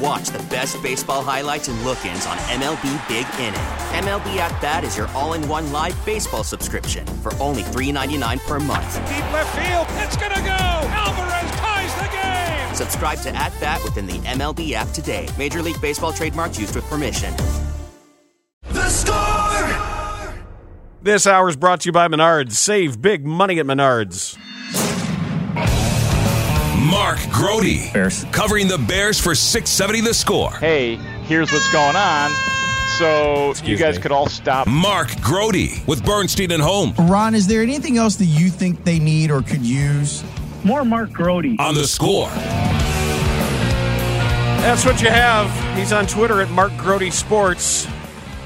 And watch the best baseball highlights and look-ins on MLB Big Inning. MLB At Bat is your all-in-one live baseball subscription for only $3.99 per month. Deep left field, it's gonna go. Alvarez ties the game. Subscribe to At Bat within the MLB app today. Major League Baseball trademarks used with permission. The score! This hour is brought to you by Menards. Save big money at Menards. Mark Grote. Bears. Covering the Bears for 670 the score. Hey, here's what's going on. So Excuse you guys me. could all stop. Mark Grote with Bernstein and Home Ron, is there anything else that you think they need or could use? More Mark Grote. on the score. That's what you have. He's on Twitter at Mark Grote Sports.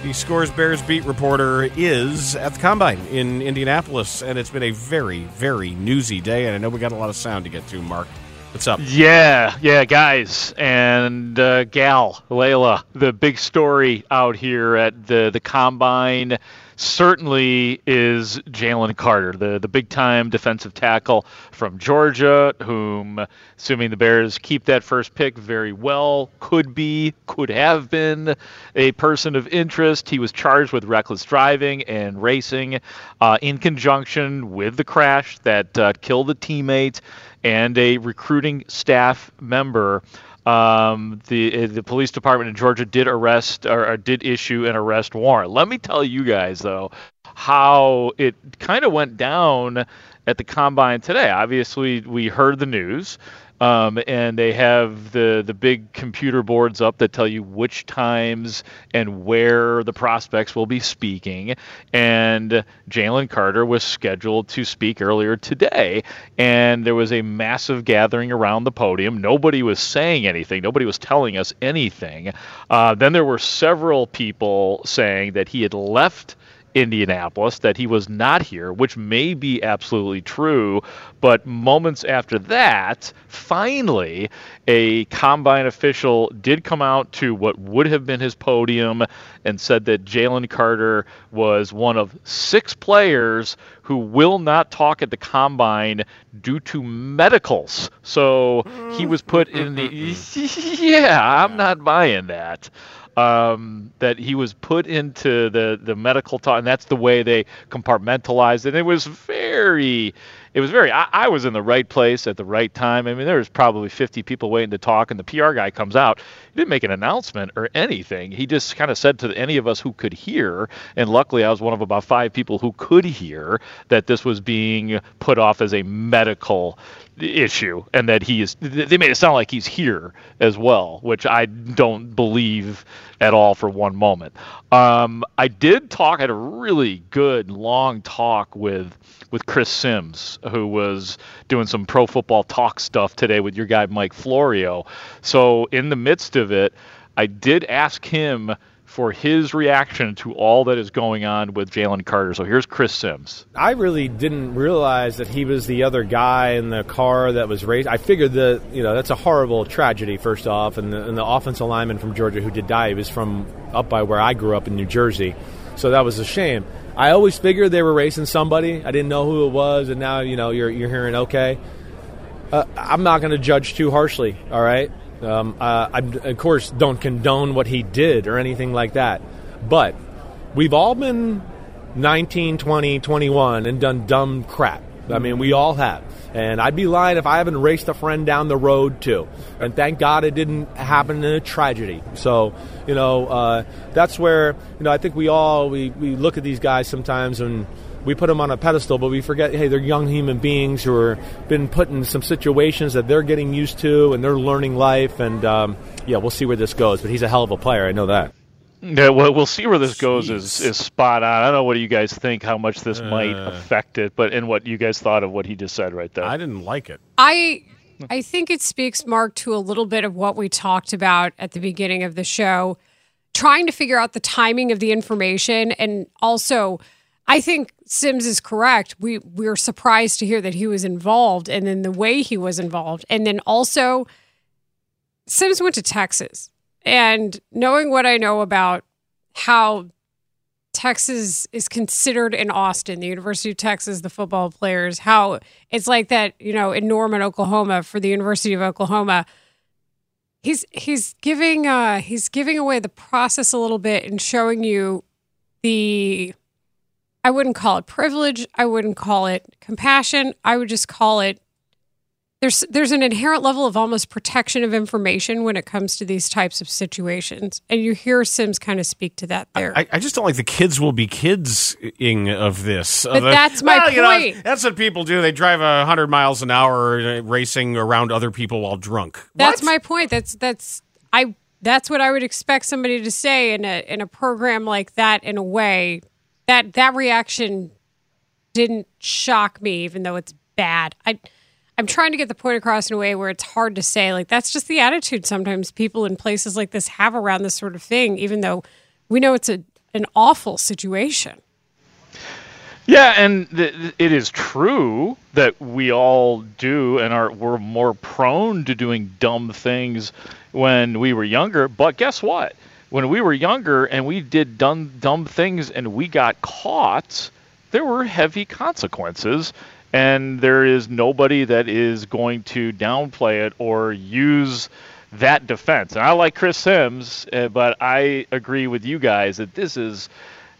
The Scores Bears beat reporter is at the Combine in Indianapolis, and it's been a very, very newsy day. And I know we got a lot of sound to get to. Mark, what's up? Yeah, yeah, guys and uh, gal, Layla. The big story out here at the the combine certainly is Jalen Carter, the the big time defensive tackle from Georgia, whom, assuming the Bears keep that first pick, very well could be, could have been a person of interest. He was charged with reckless driving and racing uh, in conjunction with the crash that uh, killed a teammate and a recruiting staff member. Um, the the police department in Georgia did arrest or, or did issue an arrest warrant. Let me tell you guys though how it kind of went down at the combine today. Obviously, we heard the news. Um, and they have the the big computer boards up that tell you which times and where the prospects will be speaking. And Jalen Carter was scheduled to speak earlier today, and there was a massive gathering around the podium. Nobody was saying anything. Nobody was telling us anything. Uh, then there were several people saying that he had left. Indianapolis that he was not here, which may be absolutely true. But moments after that, finally, a combine official did come out to what would have been his podium and said that Jalen Carter was one of six players who will not talk at the combine due to medicals. So he was put in the. Yeah, I'm not buying that um, that he was put into the the medical talk, and that's the way they compartmentalized it. It was very, it was very. I, I was in the right place at the right time. I mean, there was probably 50 people waiting to talk, and the PR guy comes out. He didn't make an announcement or anything. He just kind of said to any of us who could hear, and luckily I was one of about five people who could hear that this was being put off as a medical issue and that he is they made it sound like he's here as well which i don't believe at all for one moment um, i did talk I had a really good long talk with with chris simms who was doing some pro football talk stuff today with your guy mike florio so in the midst of it i did ask him for his reaction to all that is going on with Jalen Carter. So here's Chris Simms. I really didn't realize that he was the other guy in the car that was raced. I figured that you know that's a horrible tragedy. First off, and the, and the offensive lineman from Georgia who did die he was from up by where I grew up in New Jersey, so that was a shame. I always figured they were racing somebody. I didn't know who it was, and now you know you're you're hearing okay. Uh, I'm not going to judge too harshly. All right. Um, uh, I, of course, don't condone what he did or anything like that. But we've all been 19, 20, 21 and done dumb crap. I mean, we all have. And I'd be lying if I haven't raced a friend down the road, too. And thank God it didn't happen in a tragedy. So, you know, uh, that's where, you know, I think we all, we, we look at these guys sometimes and we put them on a pedestal, but we forget, hey, they're young human beings who are been put in some situations that they're getting used to and they're learning life. And, um, yeah, we'll see where this goes. But he's a hell of a player. I know that. Yeah, well, we'll see where this goes. Is is spot on. I don't know what you guys think how much this uh, might affect it, but and what you guys thought of what he just said right there. I didn't like it. I I think it speaks, Mark, to a little bit of what we talked about at the beginning of the show, trying to figure out the timing of the information, and also. I think Simms is correct. We we were surprised to hear that he was involved, and then the way he was involved, and then also Simms went to Texas. And knowing what I know about how Texas is considered in Austin, the University of Texas, the football players, how it's like that, you know, in Norman, Oklahoma for the University of Oklahoma. He's he's giving uh he's giving away the process a little bit and showing you the I wouldn't call it privilege, I wouldn't call it compassion, I would just call it there's there's an inherent level of almost protection of information when it comes to these types of situations, and you hear Simms kind of speak to that there. I, I just don't like the kids will be kidsing of this. But that's my well, point. You know, that's what people do. They drive a hundred miles an hour uh, racing around other people while drunk. That's what? my point. That's that's I. That's what I would expect somebody to say in a in a program like that. In a way, that that reaction didn't shock me, even though it's bad. I I'm trying to get the point across in a way where it's hard to say. Like, that's just the attitude sometimes people in places like this have around this sort of thing, even though we know it's a, an awful situation. Yeah, and th- it is true that we all do and are we're more prone to doing dumb things when we were younger. But guess what? When we were younger and we did dumb dumb things and we got caught, there were heavy consequences and there is nobody that is going to downplay it or use that defense. And I like Chris Simms, uh, but I agree with you guys that this is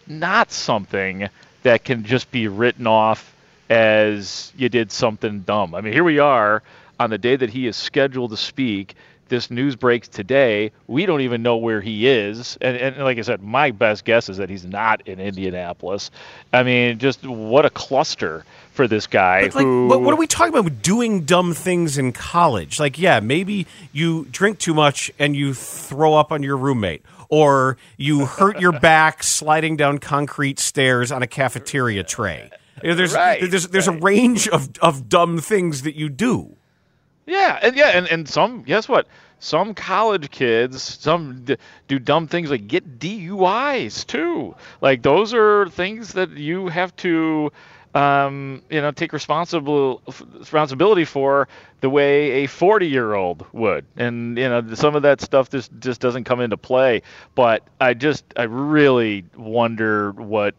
not something that can just be written off as you did something dumb. I mean, here we are on the day that he is scheduled to speak. This news breaks today. We don't even know where he is. And, and like I said, my best guess is that he's not in Indianapolis. I mean, just what a cluster for this guy. But, like, who, what are we talking about? Doing dumb things in college? Like, yeah, maybe you drink too much and you throw up on your roommate, or you hurt your back sliding down concrete stairs on a cafeteria tray. You know, there's right, there's there's right. a range of, of dumb things that you do. Yeah, and yeah, and, and some guess what? Some college kids, some d- do dumb things like get DUIs too. Like those are things that you have to um, you know, take responsible responsibility for the way a 40 year old would. And, you know, some of that stuff just, just doesn't come into play. But I just, I really wonder what,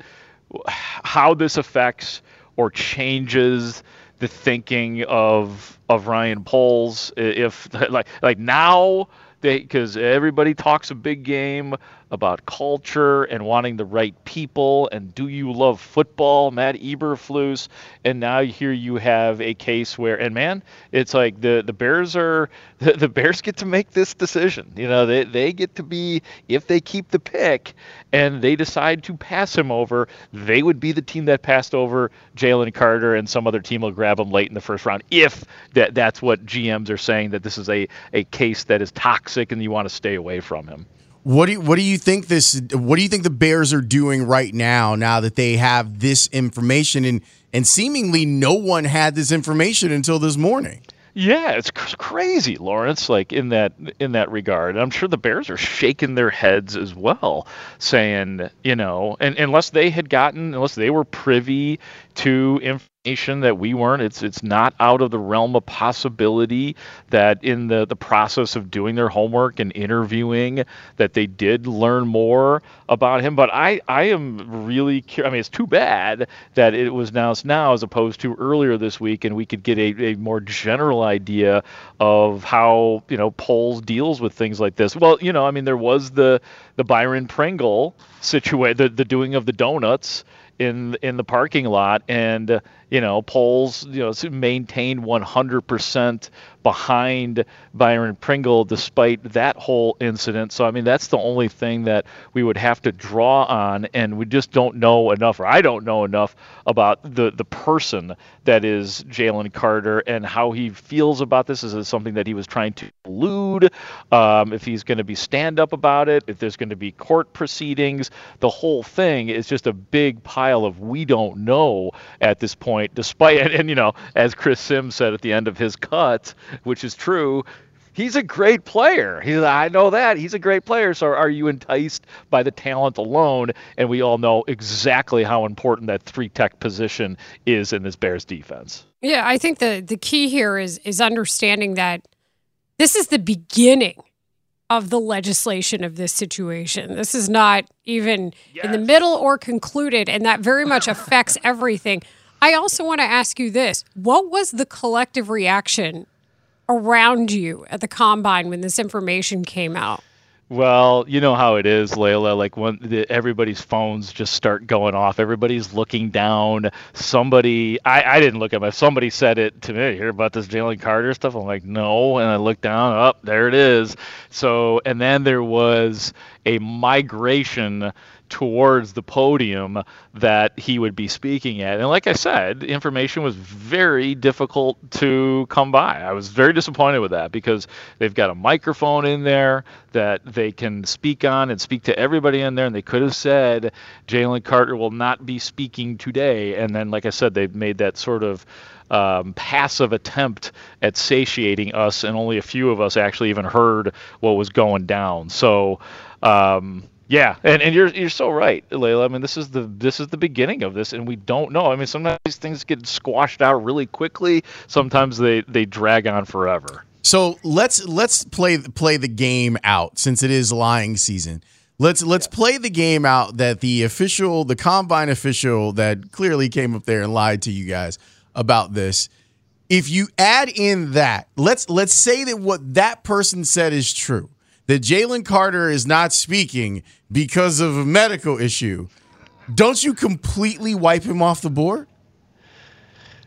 how this affects or changes the thinking of, of Ryan Poles. If, like, like now, because everybody talks a big game about culture and wanting the right people and do you love football, Matt Eberflus, and now here you have a case where and man, it's like the the Bears are the, the Bears get to make this decision. You know, they they get to be if they keep the pick and they decide to pass him over, they would be the team that passed over Jalen Carter and some other team will grab him late in the first round if that that's what GMs are saying that this is a a case that is toxic and you want to stay away from him. What do you, what do you think this? What do you think the Bears are doing right now? Now that they have this information and and seemingly no one had this information until this morning. Yeah, it's crazy, Lawrence. Like in that in that regard, I'm sure the Bears are shaking their heads as well, saying, you know, and unless they had gotten, unless they were privy to information that we weren't. It's it's not out of the realm of possibility that in the the process of doing their homework and interviewing that they did learn more about him. But I I am really curious. I mean, it's too bad that it was announced now as opposed to earlier this week, and we could get a, a more general idea of how you know Poles deals with things like this. Well, you know, I mean, there was the the Byron Pringle situation, the the doing of the donuts in in the parking lot, and uh, you know Poles you know maintained 100% behind Byron Pringle despite that whole incident. So, I mean, that's the only thing that we would have to draw on, and we just don't know enough, or I don't know enough about the, the person that is Jalen Carter and how he feels about this. Is it something that he was trying to elude? Um, if he's going to be stand up about it, if there's going to be court proceedings, the whole thing is just a big pile of we don't know at this point, despite, and, and you know, as Chris Simms said at the end of his cut, which is true, he's a great player. He's, I know that he's a great player. So are you enticed by the talent alone? And we all know exactly how important that three tech position is in this Bears defense. Yeah, I think the the key here is is understanding that this is the beginning of the legislation of this situation. This is not even yes. in the middle or concluded, and that very much affects everything. I also want to ask you this what was the collective reaction around you at the combine when this information came out? Well, you know how it is, Layla. Like when the, everybody's phones just start going off, everybody's looking down. Somebody, I, I didn't look at my. Somebody said it to me. Hear about this Jalen Carter stuff? I'm like, no. And I look down. Up oh, there it is. So, and then there was a migration towards the podium that he would be speaking at. And like I said, information was very difficult to come by. I was very disappointed with that because they've got a microphone in there that they can speak on and speak to everybody in there. And they could have said Jalen Carter will not be speaking today. And then, like I said, they made that sort of um, passive attempt at satiating us, and only a few of us actually even heard what was going down. So, um, yeah, and, and you're you're so right, Layla. I mean, this is the this is the beginning of this, and we don't know. I mean, sometimes these things get squashed out really quickly. Sometimes they they drag on forever. So let's let's play play the game out since it is lying season. Let's let's yeah. play the game out that the official, the combine official that clearly came up there and lied to you guys about this. If you add in that, let's let's say that what that person said is true that Jalen Carter is not speaking because of a medical issue, don't you completely wipe him off the board?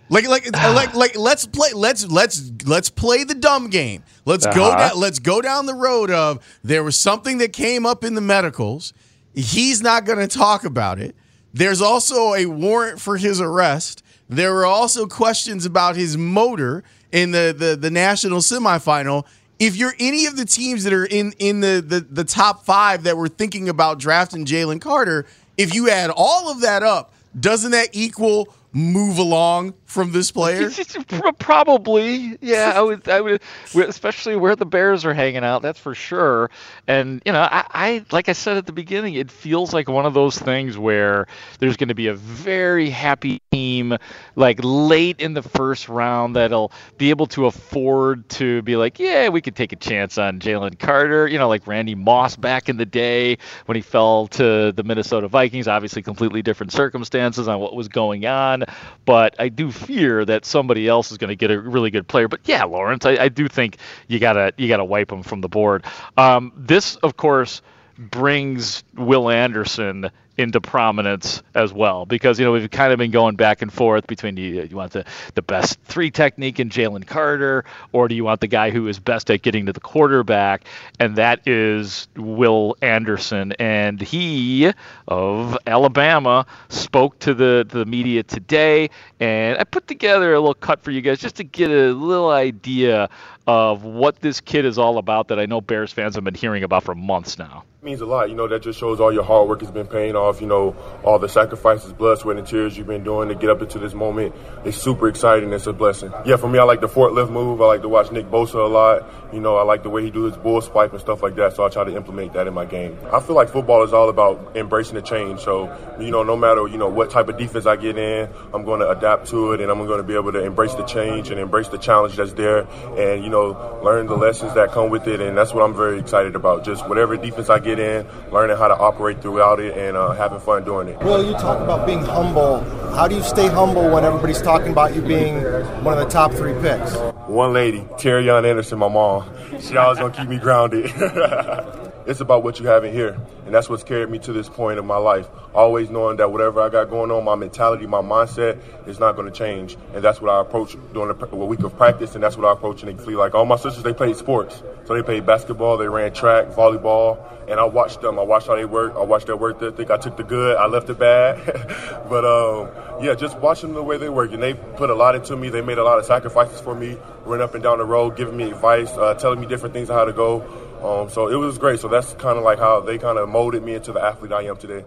Like, like, like, like, let's play, let's, let's, let's play the dumb game. Let's uh-huh. go down, let's go down the road of there was something that came up in the medicals. He's not going to talk about it. There's also a warrant for his arrest. There were also questions about his motor in the, the, the national semifinal if you're any of the teams that are in in the, the the, top five that were thinking about drafting Jalen Carter, if you add all of that up, doesn't that equal move along from this player? Probably, yeah. I would, I would, especially where the Bears are hanging out. That's for sure. And you know, I, I, like I said at the beginning, it feels like one of those things where there's going to be a very happy team, like late in the first round, that'll be able to afford to be like, yeah, we could take a chance on Jalen Carter. You know, like Randy Moss back in the day when he fell to the Minnesota Vikings. Obviously, completely different circumstances on what was going on, but I do fear that somebody else is going to get a really good player. But yeah, Lawrence, I, I do think you gotta you gotta wipe them from the board. Um, this, of course, brings Will Anderson into prominence as well. Because you know we've kind of been going back and forth between do you, you want the, the best three technique in Jalen Carter or do you want the guy who is best at getting to the quarterback? And that is Will Anderson. And he of Alabama spoke to the to the media today. And I put together a little cut for you guys just to get a little idea of what this kid is all about that I know Bears fans have been hearing about for months now. It means a lot. You know, that just shows all your hard work has been paying off. You know, all the sacrifices, blood, sweat, and tears you've been doing to get up into this moment. It's super exciting. It's a blessing. Yeah, for me, I like the forklift move. I like to watch Nick Bosa a lot. You know, I like the way he do his bull swipe and stuff like that. So I try to implement that in my game. I feel like football is all about embracing the change. So, you know, no matter, you know, what type of defense I get in, I'm going to adapt to it and I'm going to be able to embrace the change and embrace the challenge that's there. And, you know, know, learn the lessons that come with it, and that's what I'm very excited about. Just whatever defense I get in, learning how to operate throughout it, and uh, having fun doing it. Well, you talk about being humble. How do you stay humble when everybody's talking about you being one of the top three picks? One lady, Terry Young Anderson, my mom. She always gonna keep me grounded. it's about what you have in here. And that's what's carried me to this point of my life. Always knowing that whatever I got going on, my mentality, my mindset is not going to change. And that's what I approach during a week of practice, and that's what I approach in the. Like all my sisters, they played sports. So they played basketball, they ran track, volleyball, and I watched them. I watched how they work. I watched their work ethic. I took the good, I left the bad. but um, yeah, just watching the way they work. And they put a lot into me. They made a lot of sacrifices for me, running up and down the road, giving me advice, uh, telling me different things on how to go. Um, so it was great. So that's kind of like how they kind of molded me into the athlete I am today.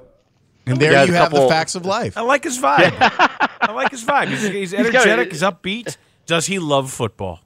And there Yeah, you a have the facts of life. I like his vibe. I like his vibe. He's, he's got energetic. He's upbeat. Does he love football?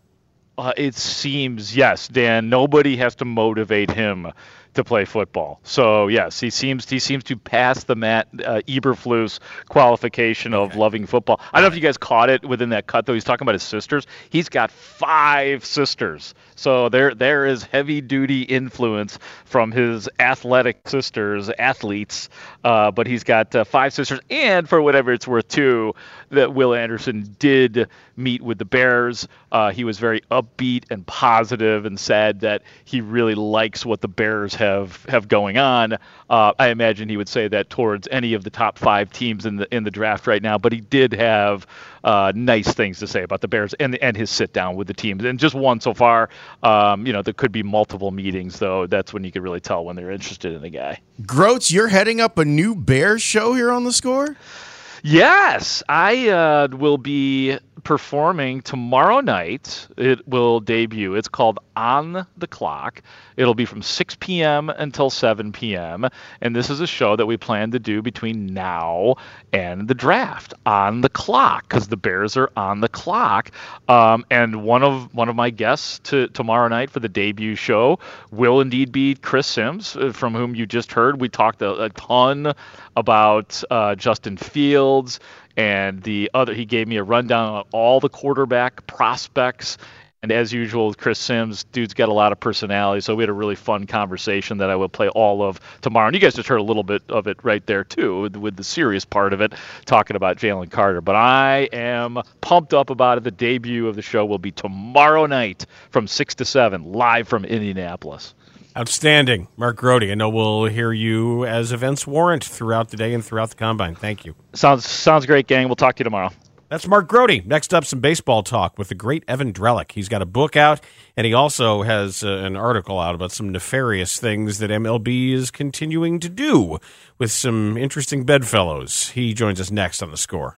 Uh, it seems yes, Dan. Nobody has to motivate him to play football. So yes, he seems he seems to pass the Matt uh, Eberflus qualification of loving football. I don't know if you guys caught it within that cut though. He's talking about his sisters. He's got five sisters. So there there is heavy duty influence from his athletic sisters, athletes. Uh, but he's got uh, five sisters, and for whatever it's worth, too, that Will Anderson did meet with the Bears. Uh, he was very upbeat and positive, and said that he really likes what the Bears have have going on. Uh, I imagine he would say that towards any of the top five teams in the in the draft right now. But he did have uh, nice things to say about the Bears and and his sit down with the teams, and just one so far. Um, you know, there could be multiple meetings though. That's when you could really tell when they're interested in a guy. Groats, you're heading up a new Bears show here on the score? Yes, I uh, will be performing tomorrow night. It will debut. It's called On the Clock. It'll be from 6 p.m. until 7 p.m. And this is a show that we plan to do between now and the draft on the clock because the Bears are on the clock. Um, and one of one of my guests to tomorrow night for the debut show will indeed be Chris Simms, uh, from whom you just heard. We talked a, a ton about uh, Justin Fields and the other. He gave me a rundown on all the quarterback prospects. And as usual, Chris Simms, dude's got a lot of personality. So we had a really fun conversation that I will play all of tomorrow. And you guys just heard a little bit of it right there too, with, with the serious part of it, talking about Jalen Carter. But I am pumped up about it. The debut of the show will be tomorrow night from six to seven, live from Indianapolis. Outstanding. Mark Grote, I know we'll hear you as events warrant throughout the day and throughout the combine. Thank you. Sounds sounds great, gang. We'll talk to you tomorrow. That's Mark Grote. Next up, some baseball talk with the great Evan Drellich. He's got a book out, and he also has uh, an article out about some nefarious things that MLB is continuing to do with some interesting bedfellows. He joins us next on the score.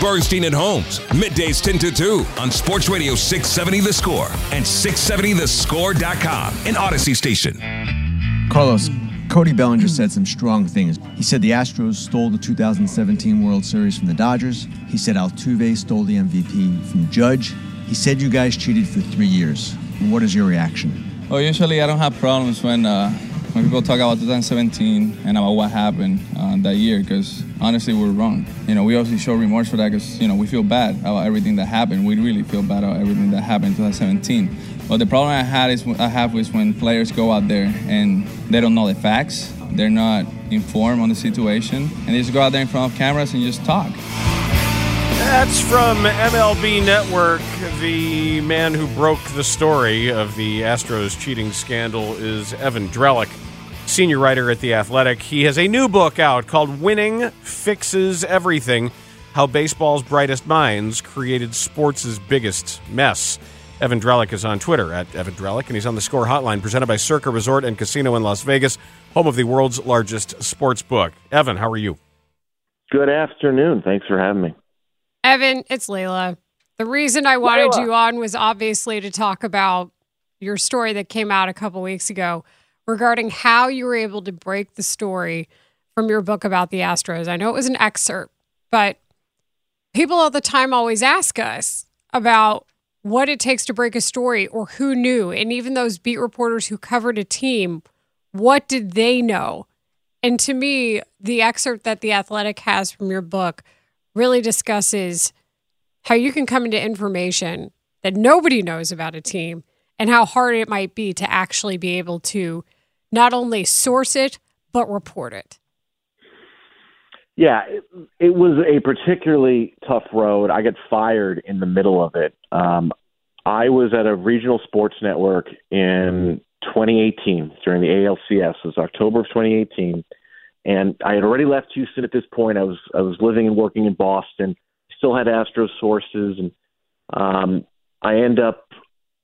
Bernstein and Holmes, middays 10 to 2 on Sports Radio 670 The Score and 670thescore.com, an Odyssey station. Carlos, Cody Bellinger said some strong things. He said the Astros stole the 2017 World Series from the Dodgers. He said Altuve stole the MVP from Judge. He said you guys cheated for three years. What is your reaction? Well, usually I don't have problems when uh, when people talk about 2017 and about what happened uh, that year, because honestly we're wrong. You know, we obviously show remorse for that because you know we feel bad about everything that happened. We really feel bad about everything that happened in 2017. But the problem I had is I have is when players go out there and they don't know the facts, they're not informed on the situation, and they just go out there in front of cameras and just talk. That's from MLB Network. The man who broke the story of the Astros cheating scandal is Evan Drellich, senior writer at The Athletic. He has a new book out called Winning Fixes Everything How Baseball's Brightest Minds Created Sports' Biggest Mess. Evan Drellich is on Twitter at Evan Drellich, and he's on the Score Hotline presented by Circa Resort and Casino in Las Vegas, home of the world's largest sports book. Evan, how are you? Good afternoon. Thanks for having me. Evan, it's Layla. The reason I wanted Layla. you on was obviously to talk about your story that came out a couple weeks ago regarding how you were able to break the story from your book about the Astros. I know it was an excerpt, but people all the time always ask us about what it takes to break a story or who knew. And even those beat reporters who covered a team, what did they know? And to me, the excerpt that The Athletic has from your book really discusses how you can come into information that nobody knows about a team and how hard it might be to actually be able to not only source it, but report it. Yeah, it, it was a particularly tough road. I got fired in the middle of it. Um, I was at a regional sports network in 2018 during the ALCS. It was October of 2018, and I had already left Houston at this point. I was I was living and working in Boston. Still had Astros sources, and um, I end up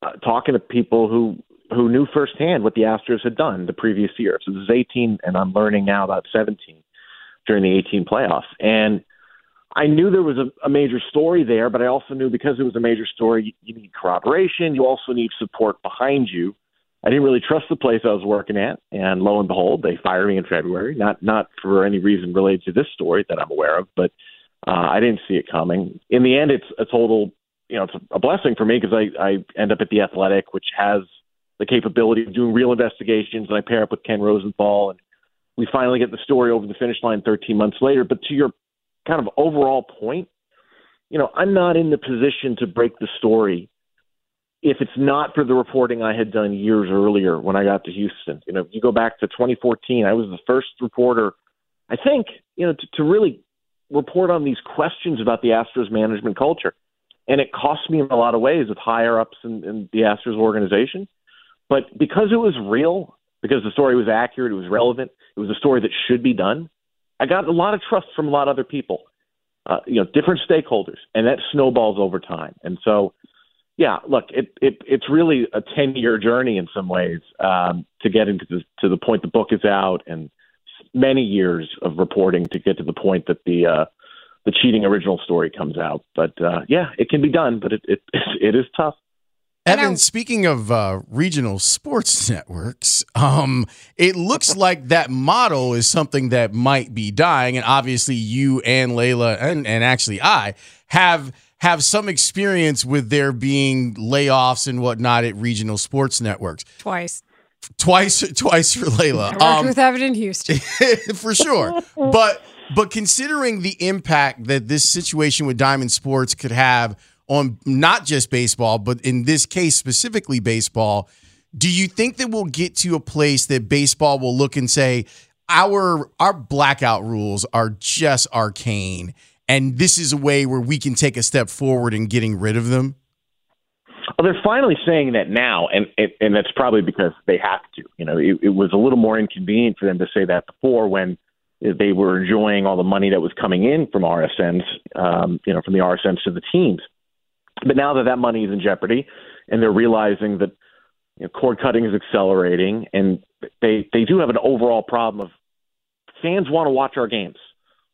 uh, talking to people who who knew firsthand what the Astros had done the previous year. So this is 18, and I'm learning now about 17 during the 18 playoffs. And I knew there was a, a major story there, but I also knew because it was a major story, you, you need corroboration. You also need support behind you. I didn't really trust the place I was working at, and lo and behold, they fired me in February. Not not for any reason related to this story that I'm aware of, but uh, I didn't see it coming. In the end, it's a total, you know, it's a, blessing for me because I I end up at the Athletic, which has the capability of doing real investigations, and I pair up with Ken Rosenthal, and we finally get the story over the finish line 13 months later. But to your kind of overall point, you know, I'm not in the position to break the story if it's not for the reporting I had done years earlier when I got to Houston. You know, if you go back to 2014, I was the first reporter, I think, you know, to, to really report on these questions about the Astros management culture. And it cost me in a lot of ways with higher ups in, in the Astros organization. But because it was real, because the story was accurate, it was relevant, it was a story that should be done, I got a lot of trust from a lot of other people, uh, you know, different stakeholders, and that snowballs over time. And so, yeah, look, it, it it's really a ten year journey in some ways um, to get into the, to the point the book is out, and many years of reporting to get to the point that the uh, the cheating original story comes out. But uh, yeah, it can be done, but it it, it is tough. Evan, speaking of uh, regional sports networks, um, it looks like that model is something that might be dying, and obviously you and Layla and, and actually I have have some experience with there being layoffs and whatnot at regional sports networks. Twice. Twice, twice for Layla. I worked with Evan in Houston. for sure. But but considering the impact that this situation with Diamond Sports could have on not just baseball, but in this case specifically baseball, do you think that we'll get to a place that baseball will look and say our our blackout rules are just arcane and this is a way where we can take a step forward in getting rid of them? Well, they're finally saying that now, and and that's probably because they have to. You know, it, it was a little more inconvenient for them to say that before when they were enjoying all the money that was coming in from RSNs, um, you know, from the RSNs to the teams. But now that that money is in jeopardy, and they're realizing that you know, cord cutting is accelerating, and they they do have an overall problem of fans want to watch our games.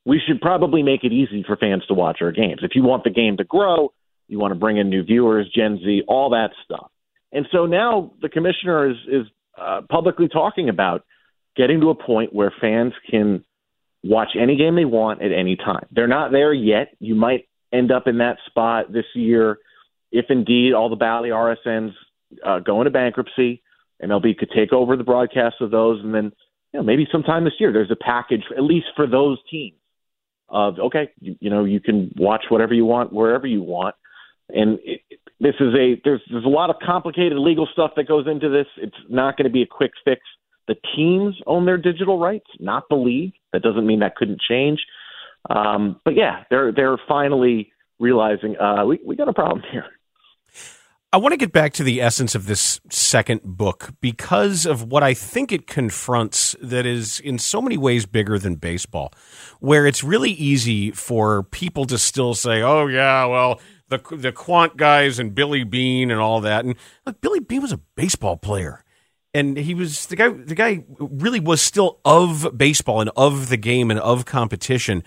We should probably make it easy for fans to watch our games. If you want the game to grow, you want to bring in new viewers, Gen Z, all that stuff. And so now the commissioner is is uh, publicly talking about getting to a point where fans can watch any game they want at any time. They're not there yet. You might end up in that spot this year if indeed all the Bally RSNs uh, go into bankruptcy. MLB could take over the broadcast of those, and then you know, maybe sometime this year there's a package at least for those teams of okay, you, you know you can watch whatever you want wherever you want, and it, this is a there's there's a lot of complicated legal stuff that goes into this. It's not going to be a quick fix. The teams own their digital rights, not the league. That doesn't mean that couldn't change. Um, but yeah, they're they're finally realizing uh, we we got a problem here. I want to get back to the essence of this second book because of what I think it confronts that is in so many ways bigger than baseball, where it's really easy for people to still say, "Oh yeah, well." The, the quant guys and Billy Beane and all that, and look, Billy Beane was a baseball player and he was the guy the guy really was still of baseball and of the game and of competition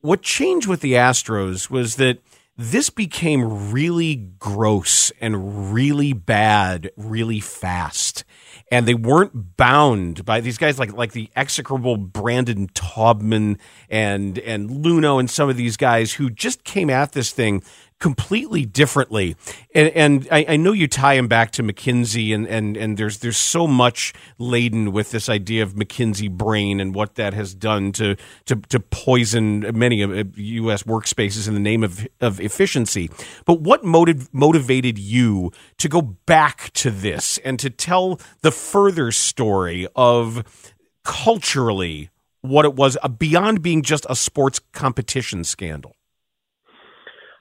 what changed with the astros was that this became really gross and really bad really fast. And they weren't bound by these guys like like the execrable Brandon Taubman and and Luhnow and some of these guys who just came at this thing completely differently. And, and I, I, know you tie him back to McKinsey, and, and, and there's there's so much laden with this idea of McKinsey brain and what that has done to to, to poison many U.S. workspaces in the name of of efficiency. But what motiv- motivated you to go back to this and to tell the further story of culturally what it was uh, beyond being just a sports competition scandal?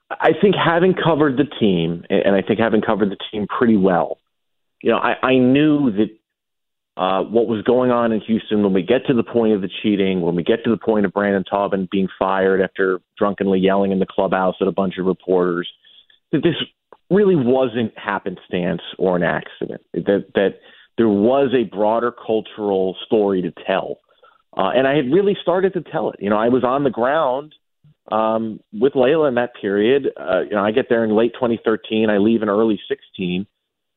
I think having covered the team, and I think having covered the team pretty well, you know, I, I knew that uh, what was going on in Houston when we get to the point of the cheating, when we get to the point of Brandon Taubman being fired after drunkenly yelling in the clubhouse at a bunch of reporters, that this really wasn't happenstance or an accident. That that there was a broader cultural story to tell, uh, and I had really started to tell it. You know, I was on the ground um, with Layla in that period. Uh, you know, I get there in late 2013. I leave in early 16.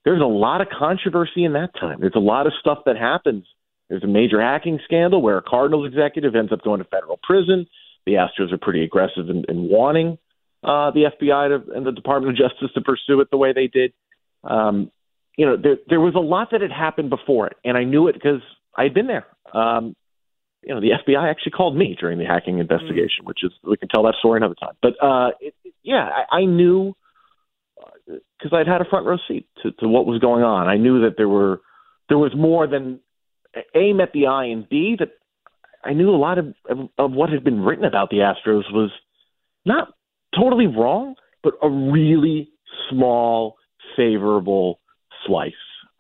There's a lot of controversy in that time. There's a lot of stuff that happens. There's a major hacking scandal where a Cardinals executive ends up going to federal prison. The Astros are pretty aggressive in, in wanting uh, the FBI to, and the Department of Justice to pursue it the way they did. Um, you know, there there was a lot that had happened before it, and I knew it because I had been there. Um, you know, the FBI actually called me during the hacking investigation, mm. which is we can tell that story another time. But uh, it, yeah, I, I knew because uh, I'd had a front row seat to, to what was going on. I knew that there were there was more than a met the eye and b that I knew a lot of, of of what had been written about the Astros was not totally wrong, but a really small favorable slice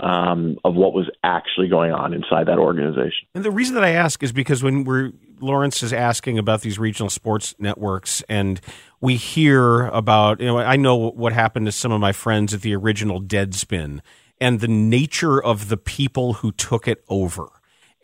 um, of what was actually going on inside that organization. And the reason that I ask is because when we're Lawrence is asking about these regional sports networks, and we hear about, you know, I know what happened to some of my friends at the original Deadspin and the nature of the people who took it over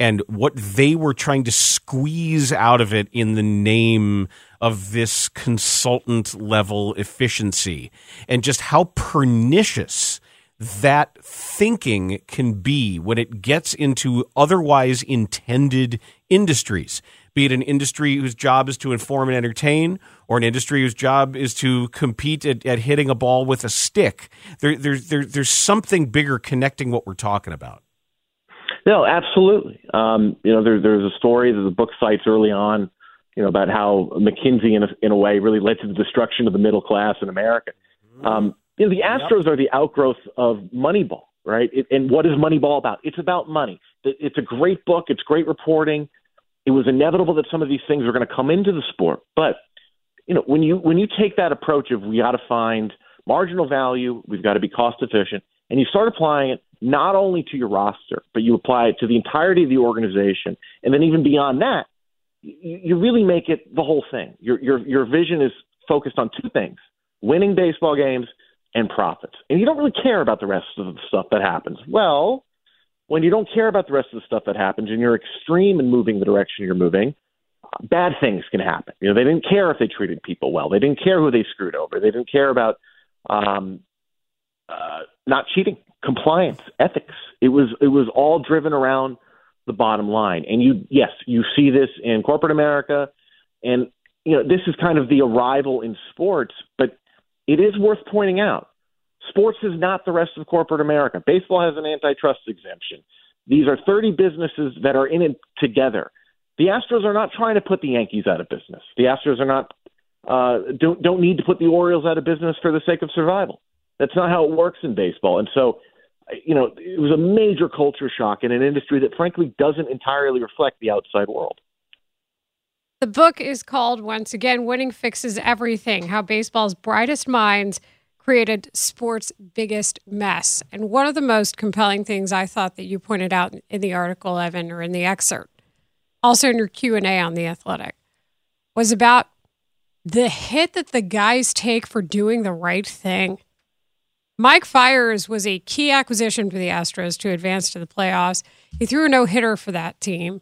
and what they were trying to squeeze out of it in the name of this consultant level efficiency and just how pernicious that thinking can be when it gets into otherwise intended industries, be it an industry whose job is to inform and entertain, or an industry whose job is to compete at, at hitting a ball with a stick. There, there, there, there's something bigger connecting what we're talking about. No, absolutely. Um, you know, there, there's a story that the book cites early on, you know, about how McKinsey, in a, in a way, really led to the destruction of the middle class in America. Um, you know, the Astros yep. are the outgrowth of Moneyball, right? It, and what is Moneyball about? It's about money. It's a great book. It's great reporting. It was inevitable that some of these things were going to come into the sport, but you know, when you when you take that approach of we got to find marginal value, we've got to be cost efficient, and you start applying it not only to your roster, but you apply it to the entirety of the organization, and then even beyond that, you, you really make it the whole thing. Your your your vision is focused on two things: winning baseball games and profits. And you don't really care about the rest of the stuff that happens. Well, when you don't care about the rest of the stuff that happens and you're extreme in moving the direction you're moving, bad things can happen. You know, they didn't care if they treated people well. They didn't care who they screwed over. They didn't care about um, uh, not cheating, compliance, ethics. It was it was all driven around the bottom line. And you, yes, you see this in corporate America, and you know this is kind of the arrival in sports. But it is worth pointing out sports is not the rest of corporate America. Baseball has an antitrust exemption. These are 30 businesses that are in it together. The Astros are not trying to put the Yankees out of business. The Astros are not uh, don't don't need to put the Orioles out of business for the sake of survival. That's not how it works in baseball. And so, you know, it was a major culture shock in an industry that frankly doesn't entirely reflect the outside world. The book is called, once again, Winning Fixes Everything How Baseball's Brightest Minds Created Sports' Biggest Mess. And one of the most compelling things I thought that you pointed out in the article, Evan, or in the excerpt, also in your Q&A on The Athletic, was about the hit that the guys take for doing the right thing. Mike Fiers was a key acquisition for the Astros to advance to the playoffs. He threw a no hitter for that team.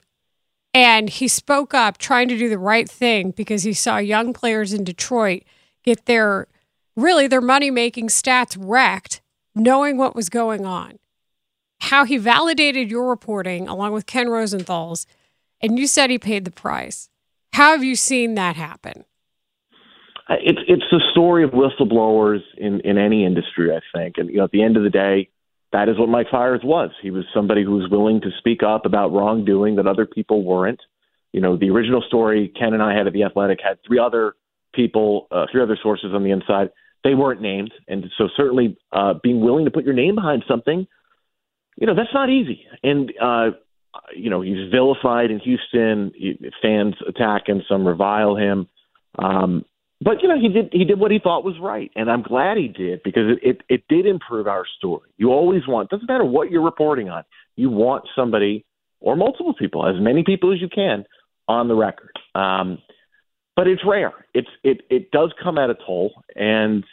And he spoke up trying to do the right thing because he saw young players in Detroit get their really their money making stats wrecked, knowing what was going on. How he validated your reporting along with Ken Rosenthal's, and you said he paid the price. How have you seen that happen? Uh, it's it's the story of whistleblowers in in any industry, I think. And you know, at the end of the day, that is what Mike Fiers was. He was somebody who was willing to speak up about wrongdoing that other people weren't. You know, the original story Ken and I had at the Athletic had three other people, uh, three other sources on the inside. They weren't named, and so certainly uh, being willing to put your name behind something, you know, that's not easy. And uh, you know, he's vilified in Houston. Fans attack him, some revile him. Um, but you know he did he did what he thought was right, and I'm glad he did because it, it it did improve our story. You always want doesn't matter what you're reporting on, you want somebody or multiple people, as many people as you can, on the record. Um, but it's rare. It's it it does come at a toll, and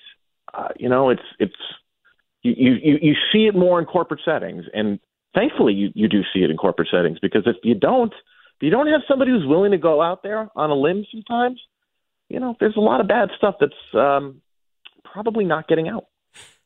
uh, you know it's it's you, you you see it more in corporate settings, and thankfully you you do see it in corporate settings because if you don't, if you don't have somebody who's willing to go out there on a limb sometimes you know, there's a lot of bad stuff that's um, probably not getting out.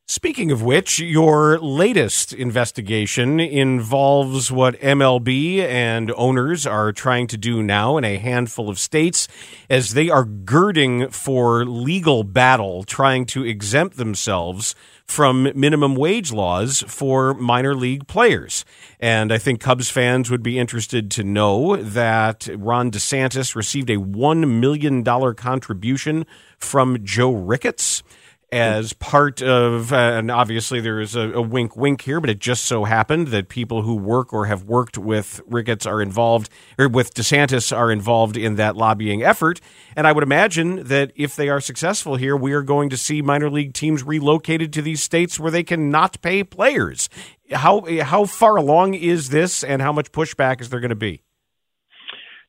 Speaking of which, your latest investigation involves what MLB and owners are trying to do now in a handful of states as they are girding for legal battle, trying to exempt themselves from minimum wage laws for minor league players. And I think Cubs fans would be interested to know that Ron DeSantis received a $1 million contribution from Joe Ricketts as part of, uh, and obviously there is a, a, wink wink here, but it just so happened that people who work or have worked with Ricketts are involved, or with DeSantis are involved in that lobbying effort. And I would imagine that if they are successful here, we are going to see minor league teams relocated to these states where they can not pay players. How, how far along is this, and how much pushback is there going to be?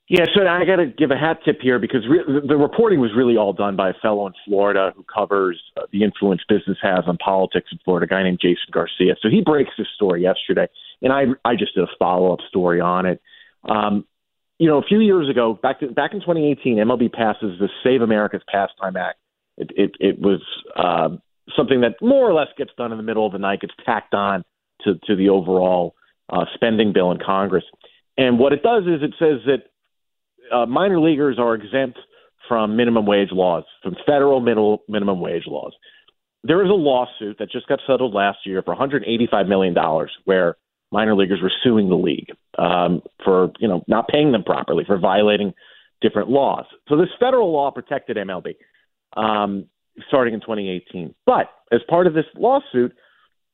Yeah, so I got to give a hat tip here because re- the reporting was really all done by a fellow in Florida who covers uh, the influence business has on politics in Florida, a guy named Jason Garcia. So he breaks this story yesterday, and I I just did a follow up story on it. Um, you know, a few years ago, back to, back in 2018, MLB passes the Save America's Pastime Act. It it, it was uh, something that more or less gets done in the middle of the night, gets tacked on to to the overall uh, spending bill in Congress. And what it does is it says that uh, minor leaguers are exempt from minimum wage laws, from federal middle, minimum wage laws. There is a lawsuit that just got settled last year for 185 million dollars, where minor leaguers were suing the league um, for you know not paying them properly, for violating different laws. So this federal law protected MLB um, starting in 2018. But as part of this lawsuit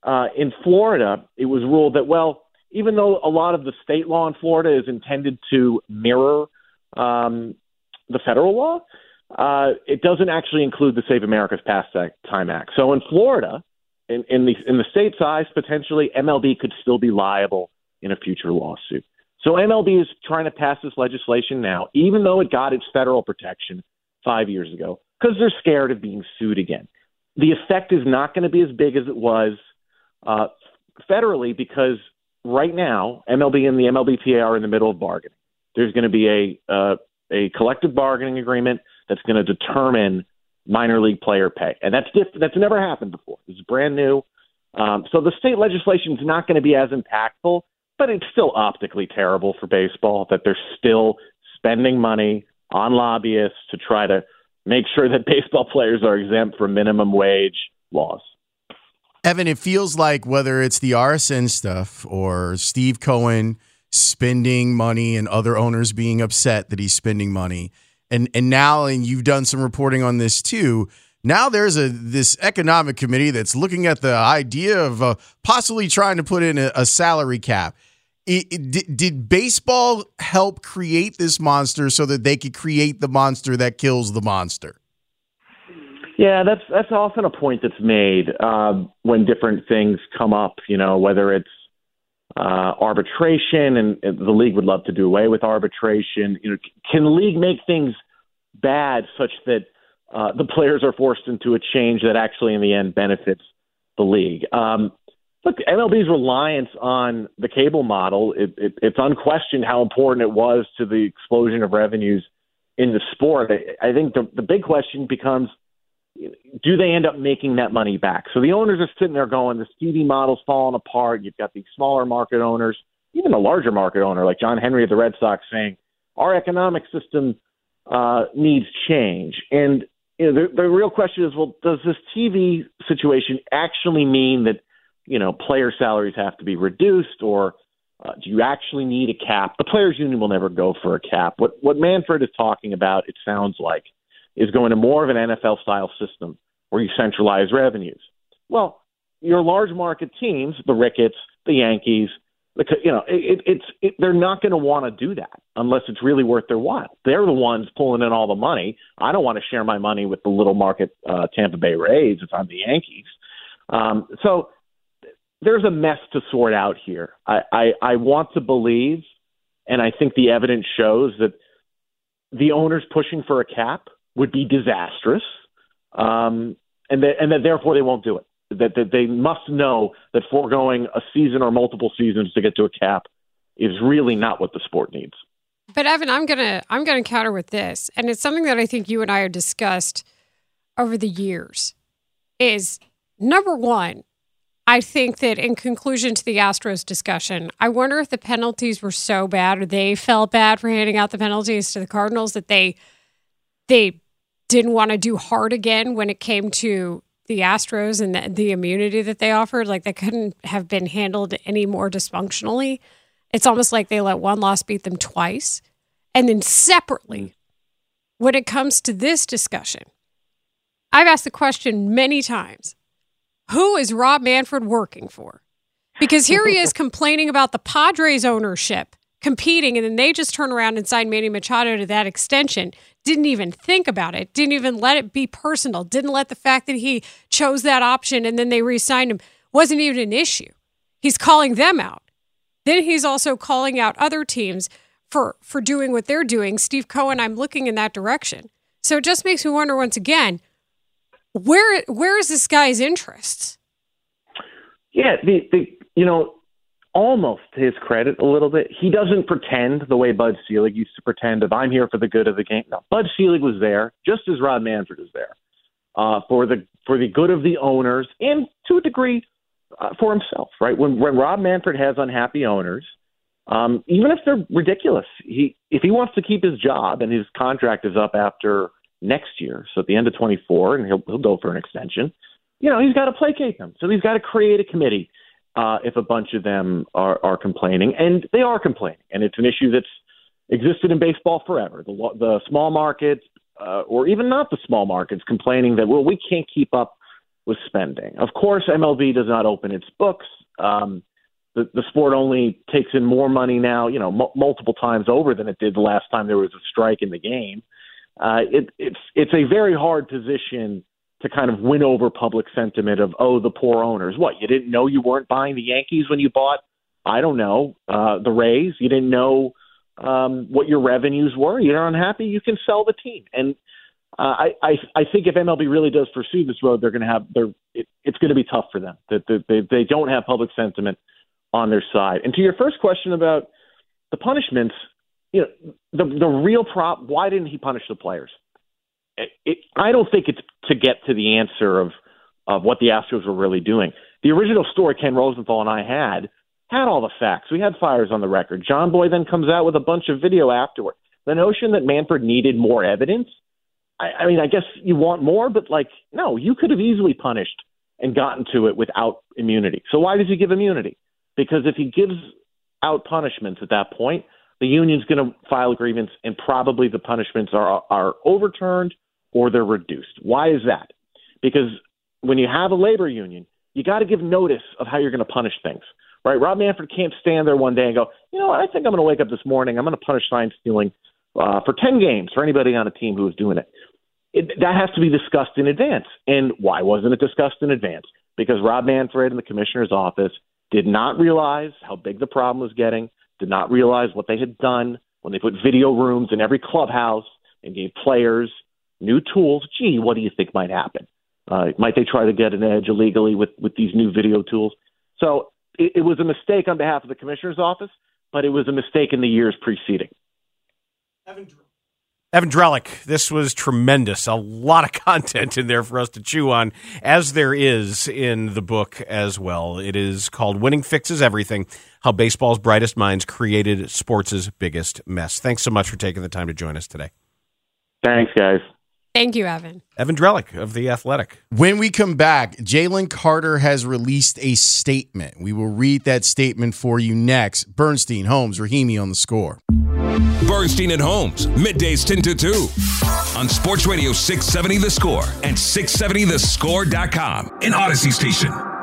uh, in Florida, it was ruled that well, even though a lot of the state law in Florida is intended to mirror um, the federal law, uh, it doesn't actually include the Save America's Pastime Act. So in Florida, in, in the in the state's eyes, potentially MLB could still be liable in a future lawsuit. So MLB is trying to pass this legislation now, even though it got its federal protection five years ago, because they're scared of being sued again. The effect is not going to be as big as it was uh, federally because right now MLB and the MLBPA are in the middle of bargaining there's going to be a uh, a collective bargaining agreement that's going to determine minor league player pay, and that's diff- that's never happened before. It's brand new. Um, so the state legislation is not going to be as impactful, but it's still optically terrible for baseball that they're still spending money on lobbyists to try to make sure that baseball players are exempt from minimum wage laws. Evan, it feels like whether it's the RSN stuff or Steve Cohen spending money and other owners being upset that he's spending money. And and now and you've done some reporting on this too. Now there's a this economic committee that's looking at the idea of uh, possibly trying to put in a, a salary cap. It, it, did, did baseball help create this monster so that they could create the monster that kills the monster? Yeah, that's that's often a point that's made uh, when different things come up. You know, whether it's uh, arbitration, and, the league would love to do away with arbitration. You know, can the league make things bad such that uh, the players are forced into a change that actually, in the end, benefits the league? Um, look, MLB's reliance on the cable model, it, it, it's unquestioned how important it was to the explosion of revenues in the sport. I, I think the, the big question becomes do they end up making that money back? So the owners are sitting there going, the TV model's falling apart. You've got these smaller market owners, even a larger market owner like John Henry of the Red Sox saying, our economic system uh, needs change. And you know, the, the real question is, well, does this TV situation actually mean that you know player salaries have to be reduced, or uh, do you actually need a cap? The players' union will never go for a cap. What what Manfred is talking about, it sounds like, is going to more of an NFL style system where you centralize revenues. Well, your large market teams, the Ricketts, the Yankees, the, you know, it, it's it, they're not going to want to do that unless it's really worth their while. They're the ones pulling in all the money. I don't want to share my money with the little market uh, Tampa Bay Rays if I'm the Yankees. Um, so there's a mess to sort out here. I, I, I want to believe, and I think the evidence shows that the owners pushing for a cap would be disastrous, um, and that and that therefore they won't do it. That, that they must know that foregoing a season or multiple seasons to get to a cap is really not what the sport needs. But Evan, I'm gonna I'm gonna counter with this, and it's something that I think you and I have discussed over the years. Is number one, I think that in conclusion to the Astros discussion, I wonder if the penalties were so bad or they felt bad for handing out the penalties to the Cardinals that they they didn't want to do hard again when it came to the Astros and the, the immunity that they offered. Like they couldn't have been handled any more dysfunctionally. It's almost like they let one loss beat them twice. And then separately, mm. when it comes to this discussion, I've asked the question many times who is Rob Manfred working for? Because here he is complaining about the Padres ownership competing, and then they just turn around and sign Manny Machado to that extension didn't even think about it, didn't even let it be personal, didn't let the fact that he chose that option and then they re signed him wasn't even an issue. He's calling them out. Then he's also calling out other teams for for doing what they're doing. Steve Cohen, I'm looking in that direction. So it just makes me wonder once again, where where is this guy's interests? Yeah, the, the you know, almost to his credit a little bit, he doesn't pretend the way Bud Selig used to pretend of I'm here for the good of the game. No, Bud Selig was there just as Rob Manfred is there uh, for the for the good of the owners and to a degree uh, for himself. Right when when Rob Manfred has unhappy owners, um, even if they're ridiculous, he if he wants to keep his job and his contract is up after next year, so at the end of 24, and he'll he'll go for an extension. You know, he's got to placate them. So he's got to create a committee uh, if a bunch of them are, are complaining, and they are complaining, and it's an issue that's existed in baseball forever. The, the small markets, uh, or even not the small markets, complaining that well, we can't keep up with spending. Of course, MLB does not open its books. Um, the, the sport only takes in more money now, you know, m- multiple times over than it did the last time there was a strike in the game. Uh, it, it's it's a very hard position to kind of win over public sentiment of oh the poor owners. What you didn't know you weren't buying the Yankees when you bought I don't know uh, the Rays. You didn't know um, what your revenues were. You're unhappy. You can sell the team. And uh, I, I I think if MLB really does pursue this road, they're going to have they're it, it's going to be tough for them. That they, they they don't have public sentiment on their side. And to your first question about the punishments, you know the the real prop. Why didn't he punish the players? It, I don't think it's to get to the answer of of what the Astros were really doing. The original story Ken Rosenthal and I had had all the facts. We had Fiers on the record. Jomboy then comes out with a bunch of video afterward. The notion that Manfred needed more evidence, I, I mean, I guess you want more, but like, no, you could have easily punished and gotten to it without immunity. So why does he give immunity? Because if he gives out punishments at that point, the union's going to file a grievance, and probably the punishments are are overturned or they're reduced. Why is that? because when you have a labor union, you got to give notice of how you're going to punish things, right? Rob Manfred can't stand there one day and go, you know what, I think I'm going to wake up this morning, I'm going to punish sign stealing uh, for 10 games for anybody on a team who is doing it. it. That has to be discussed in advance. And why wasn't it discussed in advance? Because Rob Manfred and the commissioner's office did not realize how big the problem was getting, did not realize what they had done when they put video rooms in every clubhouse and gave players new tools. Gee, what do you think might happen? Uh, might they try to get an edge illegally with, with these new video tools? So it, it was a mistake on behalf of the commissioner's office, but it was a mistake in the years preceding. Evan Drellich, this was tremendous. A lot of content in there for us to chew on, as there is in the book as well. It is called Winning Fixes Everything How Baseball's Brightest Minds Created Sports' Biggest Mess. Thanks so much for taking the time to join us today. Thanks, guys. Thank you, Evan. Evan Drellich of The Athletic. When we come back, Jalen Carter has released a statement. We will read that statement for you next. Bernstein, Holmes, Rahimi on the score. Bernstein and Holmes, middays 10 to 2 on Sports Radio 670 The Score and 670thescore.com in Audacy Station.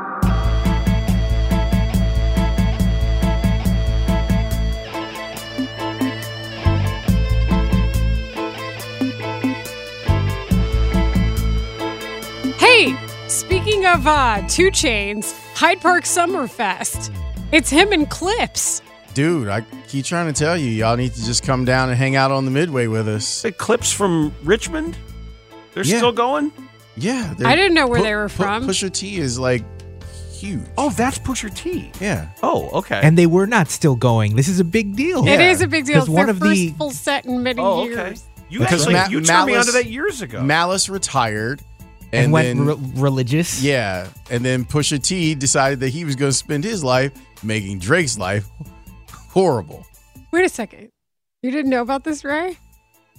Speaking of uh, 2 Chainz, Hyde Park Summerfest. It's him and Clipse. Dude, I keep trying to tell you, y'all need to just come down and hang out on the midway with us. The Clipse from Richmond? They're Yeah. still going? Yeah. I didn't know where they were Pu- from. Pusha T is like huge. Oh, that's Pusha T. Yeah. Oh, okay. And they were not still going. This is a big deal. It is a big deal. It's one their of first the full set in many Oh, okay. years. You Because actually Ma- you turned me onto that years ago. Malice retired and, and, went then re- religious. yeah, and then Pusha T decided that he was going to spend his life making Drake's life horrible. Wait a second. You didn't know about this, Ray?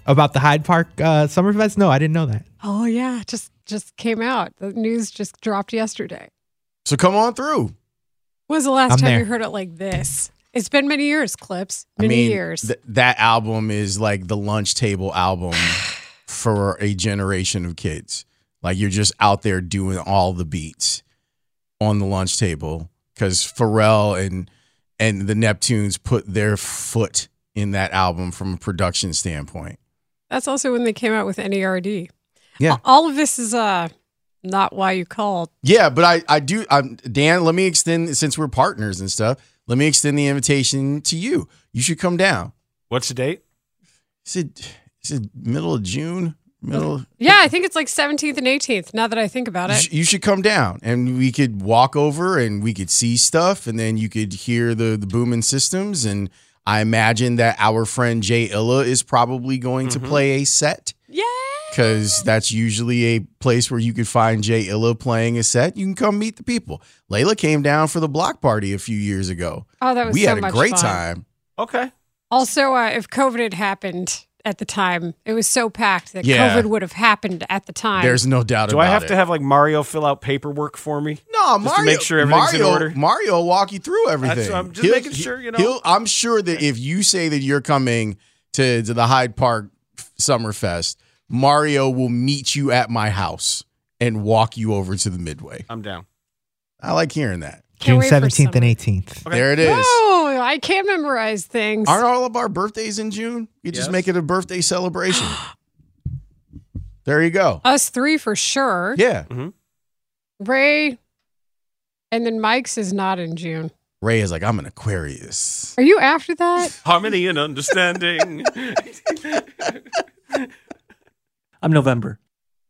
About the Hyde Park uh, Summerfest? No, I didn't know that. Oh yeah, just just came out. The news just dropped yesterday. So come on through. When was the last I'm time there. you heard it like this? It's been many years, Clipse. I Many mean, years. th- that album is like the lunch table album for a generation of kids. Like you're just out there doing all the beats on the lunch table because Pharrell and and the Neptunes put their foot in that album from a production standpoint. That's also when they came out with NERD. Yeah. All of this is uh not why you called. Yeah, but I I do um, Dan, let me extend since we're partners and stuff. Let me extend the invitation to you. You should come down. What's the date? Is it is it middle of June? Middle Yeah, I think it's like 17th and 18th. Now that I think about it, you should come down and we could walk over and we could see stuff and then you could hear the the booming systems and I imagine that our friend Jay Illa is probably going to play a set. Yeah. Cause that's usually a place where you could find Jay Illa playing a set. You can come meet the people. Leila came down for the block party a few years ago. Oh, that was we so had a much great fun. time. Okay. also uh, if COVID had happened at the time, it was so packed that Yeah. COVID would have happened at the time. There's no doubt Do about I have it. to have like Mario fill out paperwork for me? No, Just Mario. to make sure everything's Mario, in order. Mario will walk you through everything. That's- I'm just making sure, you know. he'll- I'm sure that if you say that you're coming to, to the Hyde Park Summerfest, Mario will meet you at my house and walk you over to the Midway. I'm down. I like hearing that. Can't June 17th and 18th. There it is. Oh, I can't memorize things. Aren't all of our birthdays in June? You just Yes. make it a birthday celebration. there you go. Us three for sure. Yeah. Mm-hmm. Ray, and then Mike's is not in June. Ray is like, I'm an Aquarius. Are you after that? Harmony and understanding. I'm November.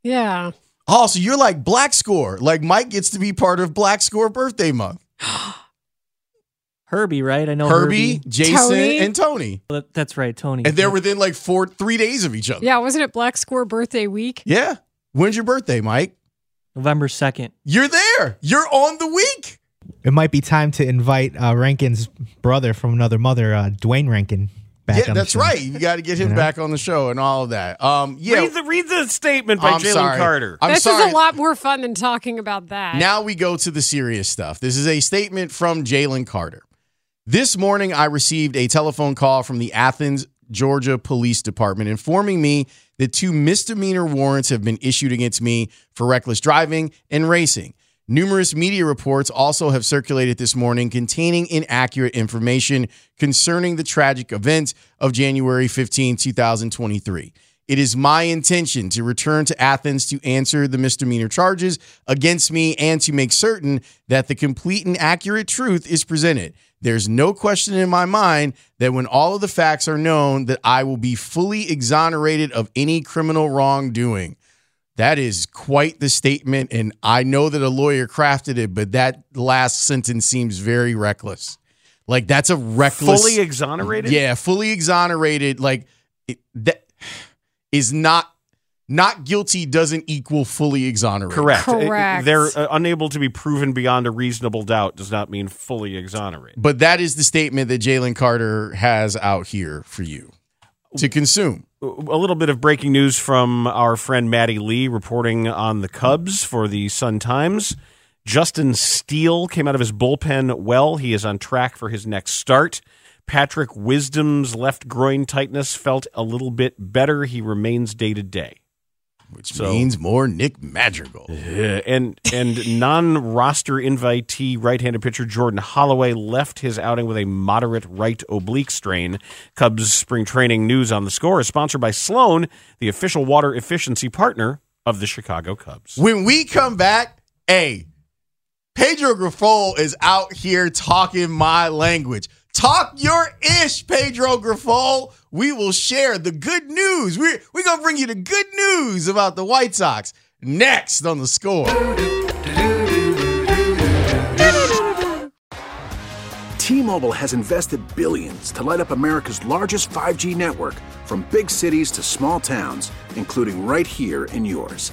Yeah. Oh, you're like Black Score. Like Mike gets to be part of Black Score birthday month. Herbie, right? I know Herbie, Herbie. Jason, Tony? and Tony. That- That's right, Tony. And they're within like four, three days of each other. Yeah, wasn't it Black Score birthday week? Yeah. When's your birthday, Mike? November 2nd. You're there. You're on the week. It might be time to invite uh, Rankin's brother from another mother, uh, Dwayne Rankin, back yeah, on the that's show. right. You got to get him You know? back on the show and all of that. Um, yeah. read the read the statement by I'm Jalen sorry. Carter. I'm this sorry. is a lot more fun than talking about that. Now we go to the serious stuff. This is a statement from Jalen Carter. This morning, I received a telephone call from the Athens Georgia Police Department, informing me that two misdemeanor warrants have been issued against me for reckless driving and racing. Numerous media reports also have circulated this morning containing inaccurate information concerning the tragic events of January 15, 2023. It is my intention to return to Athens to answer the misdemeanor charges against me and to make certain that the complete and accurate truth is presented. There's no question in my mind that when all of the facts are known that I will be fully exonerated of any criminal wrongdoing. That is quite the statement and I know that a lawyer crafted it, but that last sentence seems very reckless. Like that's a reckless Fully exonerated? Yeah, fully exonerated like it, that is not not guilty doesn't equal fully exonerated. Correct. It- They're uh, unable to be proven beyond a reasonable doubt does not mean fully exonerated. But that is the statement that Jalen Carter has out here for you to consume. A little bit of breaking news from our friend Maddie Lee reporting on the Cubs for the Sun Times. Justin Steele came out of his bullpen well. He is on track for his next start. Patrick Wisdom's left groin tightness felt a little bit better. He remains day to day. Which means more Nick Madrigal. Yeah, and and non-roster invitee right-handed pitcher Jordan Holloway left his outing with a moderate right oblique strain. Cubs spring training news on the score is sponsored by Sloan, the official water efficiency partner of the Chicago Cubs. When we come back, a Pedro Grifol is out here talking my language. Talk your ish, Pedro Grifol. We will share the good news. We're, we're going to bring you the good news about the White Sox next on the score. T-Mobile has invested billions to light up America's largest 5G network from big cities to small towns, including right here in yours.